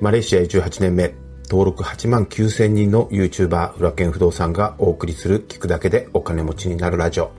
マレーシア18年目、登録8万9000人の YouTuber 裏剣不動産がお送りする聞くだけでお金持ちになるラジオ。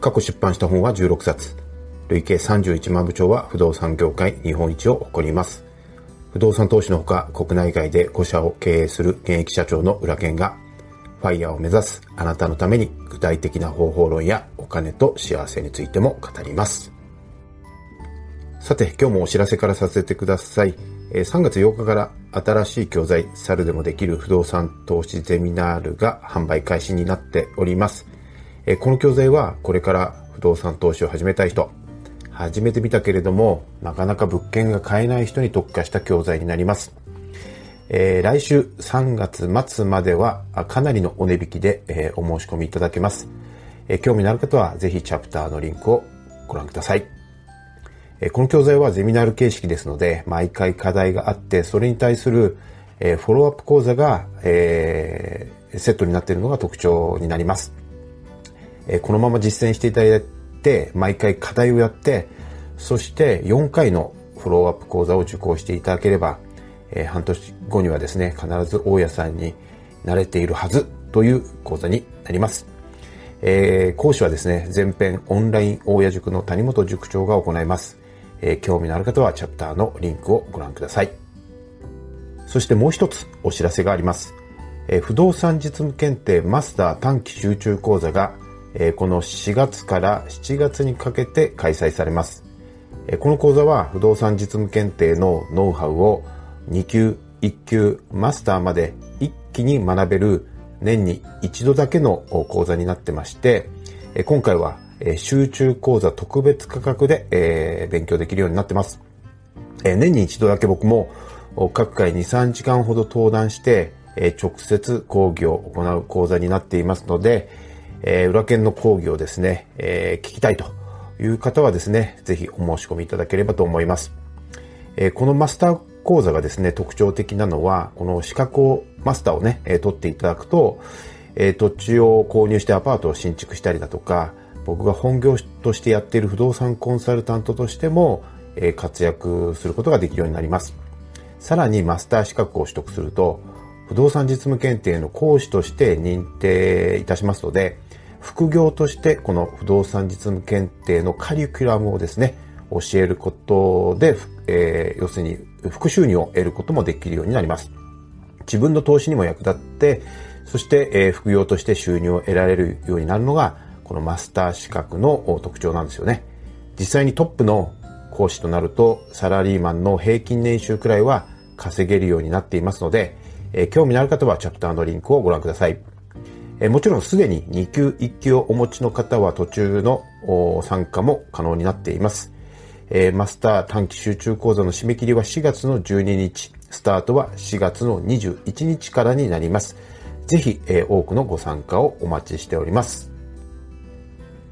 過去出版した本は16冊。累計31万部長は不動産業界日本一を誇ります。不動産投資のほか国内外で5社を経営する現役社長の裏剣がファイヤーを目指すあなたのために具体的な方法論やお金と幸せについても語ります。さて、今日もお知らせからさせてください。3月8日から新しい教材、猿でもできる不動産投資ゼミナールが販売開始になっております。この教材はこれから不動産投資を始めたい人、始めてみたけれども、なかなか物件が買えない人に特化した教材になります。えー、来週3月末まではかなりのお値引きで、えー、お申し込みいただけます。えー、興味のある方はぜひチャプターのリンクをご覧ください。この教材はゼミナール形式ですので、毎回課題があって、それに対する、フォローアップ講座が、えセットになっているのが特徴になります。このまま実践していただいて、毎回課題をやって、そして4回のフォローアップ講座を受講していただければ、え半年後にはですね、必ず大家さんに慣れているはずという講座になります。えー、講師はですね、前編オンライン大家塾の谷本塾長が行います。えー、興味のある方はチャプターのリンクをご覧ください。そしてもう一つお知らせがあります。えー、不動産実務検定マスター短期集中講座が、えー、この4月から7月にかけて開催されます。えー、この講座は不動産実務検定のノウハウを2級、1級、マスターまで一気に学べる年に一度だけの講座になってまして、今回はえ集中講座特別価格で、え勉強できるようになってます。え年に一度だけ僕も各回2、3時間ほど登壇して、え直接講義を行う講座になっていますので、え裏剣の講義をですね、え聞きたいという方はですね、ぜひお申し込みいただければと思います。えこのマスター講座がですね、特徴的なのは、この資格を、マスターをね、え取っていただくと、え土地を購入してアパートを新築したりだとか、僕が本業としてやっている不動産コンサルタントとしても、え活躍することができるようになります。さらにマスター資格を取得すると、不動産実務検定の講師として認定いたしますので、副業としてこの不動産実務検定のカリキュラムをですね、教えることで、えー、要するに副収入を得ることもできるようになります。自分の投資にも役立って、そして、えー、副業として収入を得られるようになるのが、このマスター資格の特徴なんですよね。実際にトップの講師となると、サラリーマンの平均年収くらいは稼げるようになっていますので、え、興味のある方はチャプターのリンクをご覧ください。え、もちろんすでに2級1級をお持ちの方は途中の参加も可能になっています。え、マスター短期集中講座の締め切りは4月の12日、スタートは4月の21日からになります。ぜひ、え、多くのご参加をお待ちしております。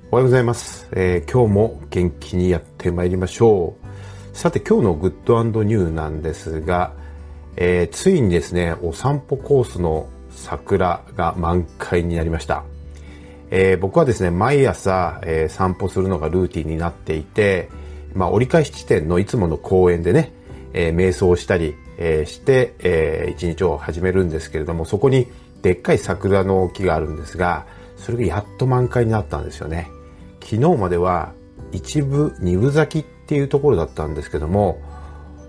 おはようございます。えー、今日も元気にやってまいりましょう。さて今日のグッドニューなんですが、えー、ついにですね、お散歩コースの桜が満開になりました。えー、僕はですね、毎朝、えー、散歩するのがルーティンになっていて、まあ、折り返し地点のいつもの公園でね、えー、瞑想したり、えー、して、えー、一日を始めるんですけれども、そこにでっかい桜の木があるんですが、それがやっと満開になったんですよね。昨日までは一部、二部咲きっていうところだったんですけども、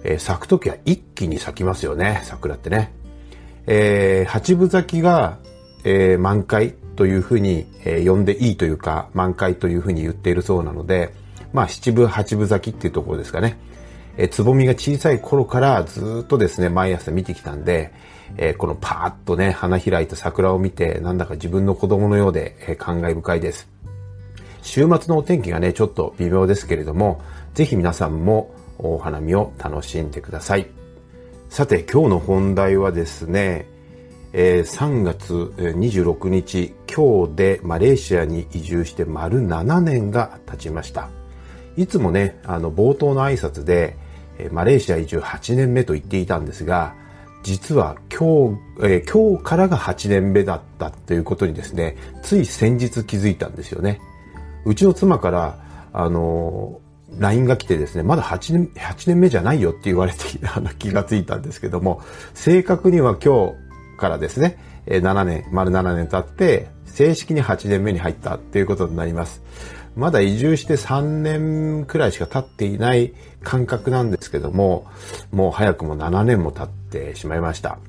えー、咲くときは一気に咲きますよね、桜ってね。えー、八分咲きが、えー、満開というふうに、えー、呼んでいいというか、満開というふうに言っているそうなので、まあ七分八分咲きっていうところですかね。えつぼみが小さい頃からずっとですね、毎朝見てきたんで、えー、このパーッとね、花開いた桜を見て、なんだか自分の子供のようで、えー、感慨深いです。週末のお天気がね、ちょっと微妙ですけれども、ぜひ皆さんもお花見を楽しんでください。さて、今日の本題はですね、えー、3月26日、今日でマレーシアに移住して丸7年が経ちました。いつもね、あの、冒頭の挨拶で、えマレーシア移住8年目と言っていたんですが、実は今日、えー、今日からが8年目だったということにですね、つい先日気づいたんですよね。うちの妻から、あの LINE が来てですね、まだ8年 ,8 年目じゃないよって言われて あの気がついたんですけども、正確には今日からですね、7年、丸7年経って、正式に8年目に入ったっていうことになります。まだ移住して3年くらいしか経っていない感覚なんですけども、もう早くも7年も経ってしまいました。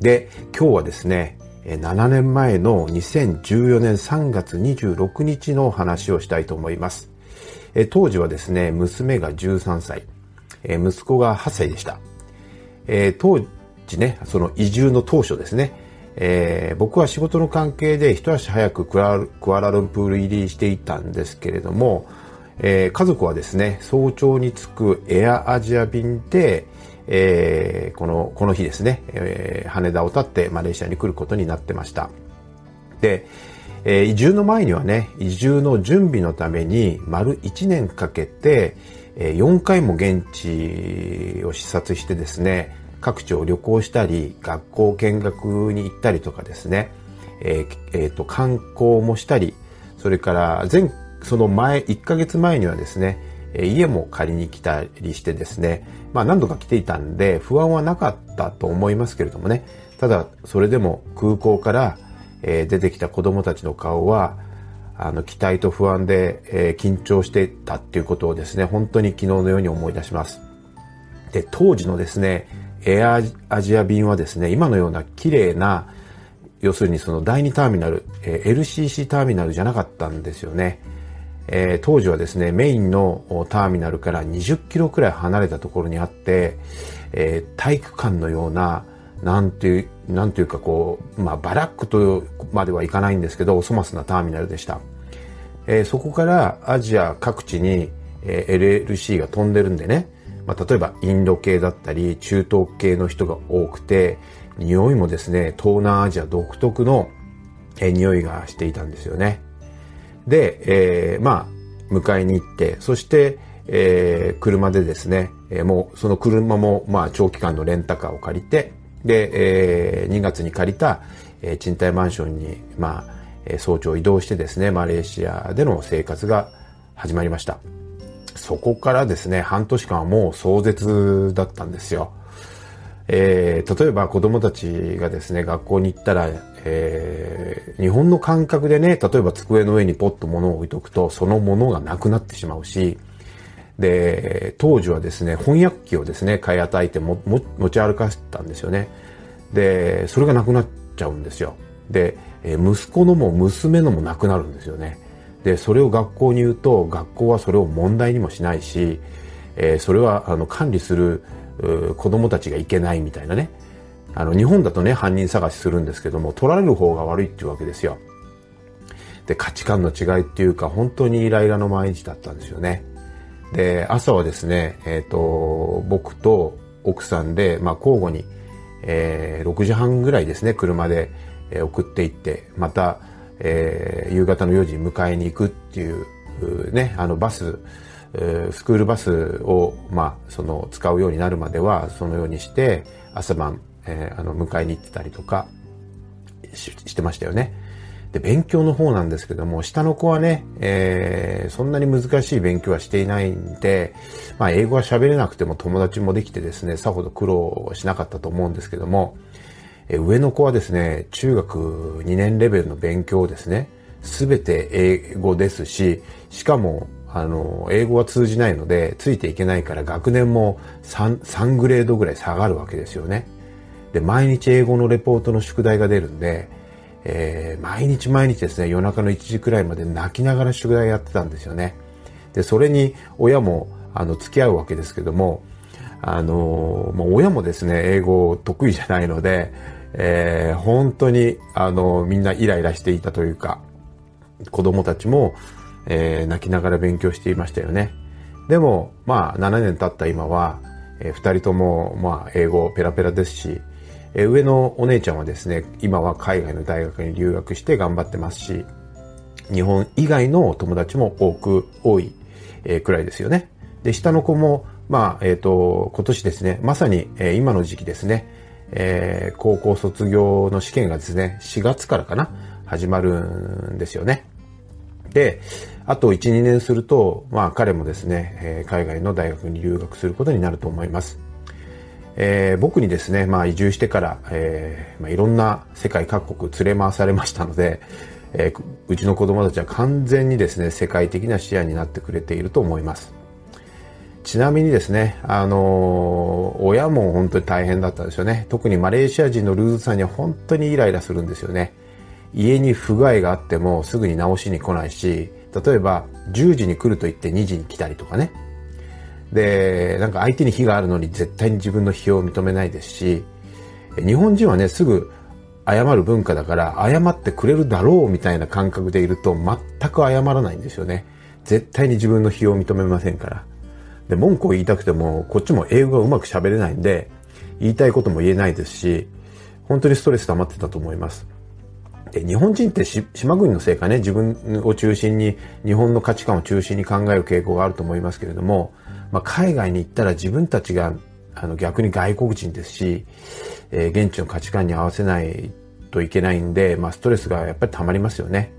で、今日はですね、7年前の2014年3月26日の話をしたいと思います。当時はですね、娘が13歳、息子が8歳でした。当時ね、その移住の当初ですね、えー、僕は仕事の関係で一足早くクアラルンプール入りしていたんですけれども、えー、家族はですね、早朝に着くエアアジア便で、えー、この、この日ですね、えー、羽田を立ってマレーシアに来ることになってました。で、えー、移住の前にはね、移住の準備のために丸1年かけて、えー、4回も現地を視察してですね、各地を旅行したり、学校見学に行ったりとかですね、えーえーと、観光もしたり、それから前、その前、1ヶ月前にはですね、家も借りに来たりしてですね、まあ何度か来ていたんで不安はなかったと思いますけれどもね、ただそれでも空港から出てきた子供たちの顔は、あの期待と不安で、緊張してたっていうことをですね、本当に昨日のように思い出します。で、当時のですね、エアアジア便はですね、今のような綺麗な、要するにその第2ターミナル、LCC ターミナルじゃなかったんですよね。えー、当時はですね、メインのターミナルから20キロくらい離れたところにあって、えー、体育館のような、なんていう、なんていうかこう、まあバラックとまではいかないんですけど、お粗末なターミナルでした。えー、そこからアジア各地に、えー、LLC が飛んでるんでね、まあ、例えばインド系だったり中東系の人が多くて匂いもですね東南アジア独特の、えー、匂いがしていたんですよねで、えー、まあ迎えに行ってそして、えー、車でですね、えー、もうその車もまあ長期間のレンタカーを借りてで、えー、2月に借りた、えー、賃貸マンションにまあ、早朝移動してですねマレーシアでの生活が始まりましたそこからですね、半年間はもう壮絶だったんですよ。えー、例えば子供たちがですね、学校に行ったら、えー、日本の感覚でね、例えば机の上にポッと物を置いとくと、その物がなくなってしまうし、で、当時はですね、翻訳機をですね、買い与えても持ち歩かせたんですよね。で、それがなくなっちゃうんですよ。で、息子のも娘のもなくなるんですよね。でそれを学校に言うと学校はそれを問題にもしないし、えー、それはあの管理する子供たちがいけないみたいなねあの日本だとね犯人探しするんですけども取られる方が悪いっていうわけですよ。で価値観の違いっていうか本当にイライラの毎日だったんですよね。で朝はですね、えーと、僕と奥さんで、まあ、交互に、えー、6時半ぐらいですね車で、えー、送っていってまたえー、夕方の4時に迎えに行くっていうね、あのバス、スクールバスを、まあ、その使うようになるまではそのようにして朝晩、えー、あの迎えに行ってたりとかしてましたよね。で、勉強の方なんですけども、下の子はね、えー、そんなに難しい勉強はしていないんで、まあ、英語は喋れなくても友達もできてですね、さほど苦労しなかったと思うんですけども、え上の子はですね、中学2年レベルの勉強をですね、すべて英語ですし、しかも、あの、英語は通じないので、ついていけないから学年も 3, 3グレードぐらい下がるわけですよね。で、毎日英語のレポートの宿題が出るんで、えー、毎日毎日ですね、夜中の1時くらいまで泣きながら宿題やってたんですよね。で、それに親も、あの、付き合うわけですけども、あの、もう親もですね、英語得意じゃないので、えー、本当に、あの、みんなイライラしていたというか、子供たちも、えー、泣きながら勉強していましたよね。でも、まあ、7年経った今は、えー、2人とも、まあ、英語ペラペラですし、え、上のお姉ちゃんはですね、今は海外の大学に留学して頑張ってますし、日本以外の友達も多く、多い、え、くらいですよね。で、下の子も、まあ、えっ、ー、と、今年ですね、まさに、え、今の時期ですね、えー、高校卒業の試験がですね、4月からかな、始まるんですよね。で、あと1、2年すると、まあ彼もですね、え、海外の大学に留学することになると思います。えー、僕にですね、まあ移住してから、えーまあ、いろんな世界各国連れ回されましたので、えー、うちの子供たちは完全にですね、世界的な視野になってくれていると思います。ちなみにですね、あのー、親も本当に大変だったんですよね。特にマレーシア人のルーズさんには本当にイライラするんですよね。家に不具合があってもすぐに直しに来ないし、例えば10時に来ると言って2時に来たりとかね。で、なんか相手に非があるのに絶対に自分の非を認めないですし、日本人はね、すぐ謝る文化だから謝ってくれるだろうみたいな感覚でいると全く謝らないんですよね。絶対に自分の非を認めませんから。で、文句を言いたくても、こっちも英語がうまく喋れないんで、言いたいことも言えないですし、本当にストレス溜まってたと思います。で、日本人って島国のせいかね、自分を中心に、日本の価値観を中心に考える傾向があると思いますけれども、まあ、海外に行ったら自分たちがあの逆に外国人ですし、えー、現地の価値観に合わせないといけないんで、まあ、ストレスがやっぱり溜まりますよね。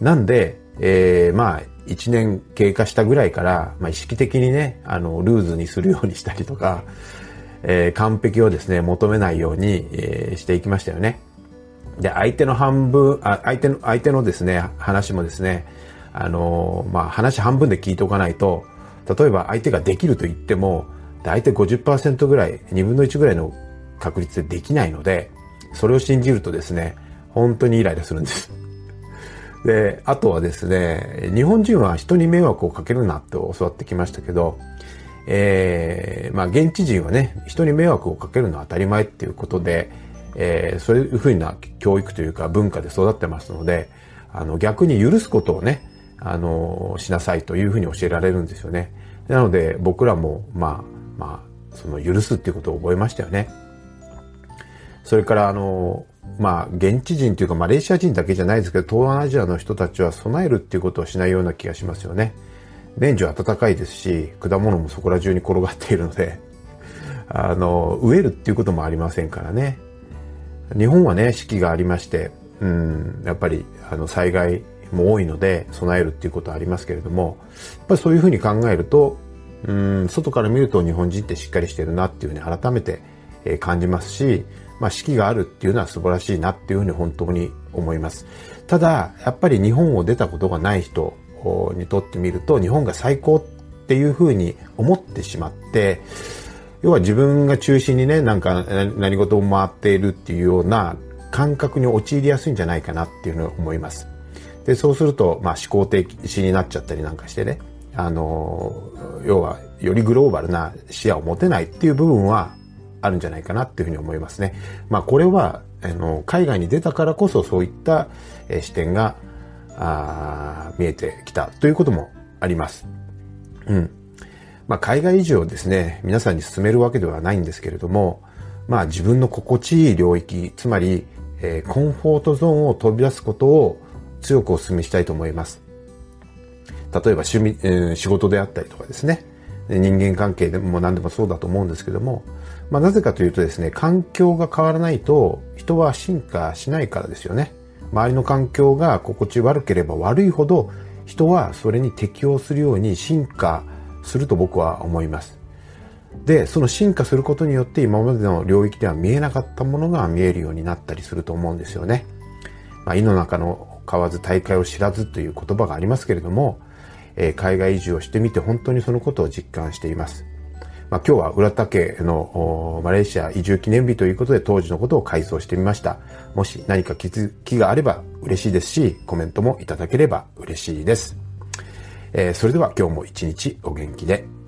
なんで、えー、まあ、1年経過したぐらいから、まあ、意識的にね、あの、ルーズにするようにしたりとか、えー、完璧をですね、求めないように、えー、していきましたよね。で、相手の半分、あ相手の、相手のですね、話もですね、あのまあ、話半分で聞いておかないと、例えば相手ができると言っても、大体50%ぐらい、2分の1ぐらいの確率でできないので、それを信じるとですね、本当にイライラするんです。で、あとはですね、日本人は人に迷惑をかけるなって教わってきましたけど、えー、まあ現地人はね、人に迷惑をかけるのは当たり前っていうことで、えー、そういうふうな教育というか文化で育ってますので、あの逆に許すことをね、あの、しなさいというふうに教えられるんですよね。なので僕らも、まあ、まあ、その許すっていうことを覚えましたよね。それからあの、まあ、現地人というか、マレーシア人だけじゃないですけど、東南アジアの人たちは備えるっていうことをしないような気がしますよね。年中暖かいですし、果物もそこら中に転がっているので、あの、植えるっていうこともありませんからね。日本はね、四季がありまして、うん、やっぱり、あの、災害も多いので、備えるっていうことはありますけれども、やっぱりそういうふうに考えると、うん、外から見ると日本人ってしっかりしてるなっていうふうに改めて感じますし、まあ、四季があるっていうのは素晴らしいなっていうふうに本当に思います。ただ、やっぱり日本を出たことがない人にとってみると、日本が最高っていうふうに思ってしまって、要は自分が中心にね、なんか何事も回っているっていうような感覚に陥りやすいんじゃないかなっていうのを思います。で、そうすると、まあ思考停止になっちゃったりなんかしてね、あの、要はよりグローバルな視野を持てないっていう部分はあるんじゃないかなっていうふうに思いますね。まあこれは、あの、海外に出たからこそそういった、視点が、あ見えてきたということもあります。うん。まあ海外移住をですね、皆さんに進めるわけではないんですけれども、まあ自分の心地いい領域、つまり、えー、コンフォートゾーンを飛び出すことを強くお勧めしたいと思います。例えば趣味、えー、仕事であったりとかですね。人間関係でも何でもそうだと思うんですけども、まあ、なぜかというとですね、環境が変わらないと人は進化しないからですよね。周りの環境が心地悪ければ悪いほど人はそれに適応するように進化すると僕は思います。で、その進化することによって今までの領域では見えなかったものが見えるようになったりすると思うんですよね。まあ、胃の中の買わず大会を知らずという言葉がありますけれども、え、海外移住をしてみて本当にそのことを実感しています。まあ、今日は浦田家のマレーシア移住記念日ということで当時のことを回想してみました。もし何か気づきがあれば嬉しいですし、コメントもいただければ嬉しいです。えー、それでは今日も一日お元気で。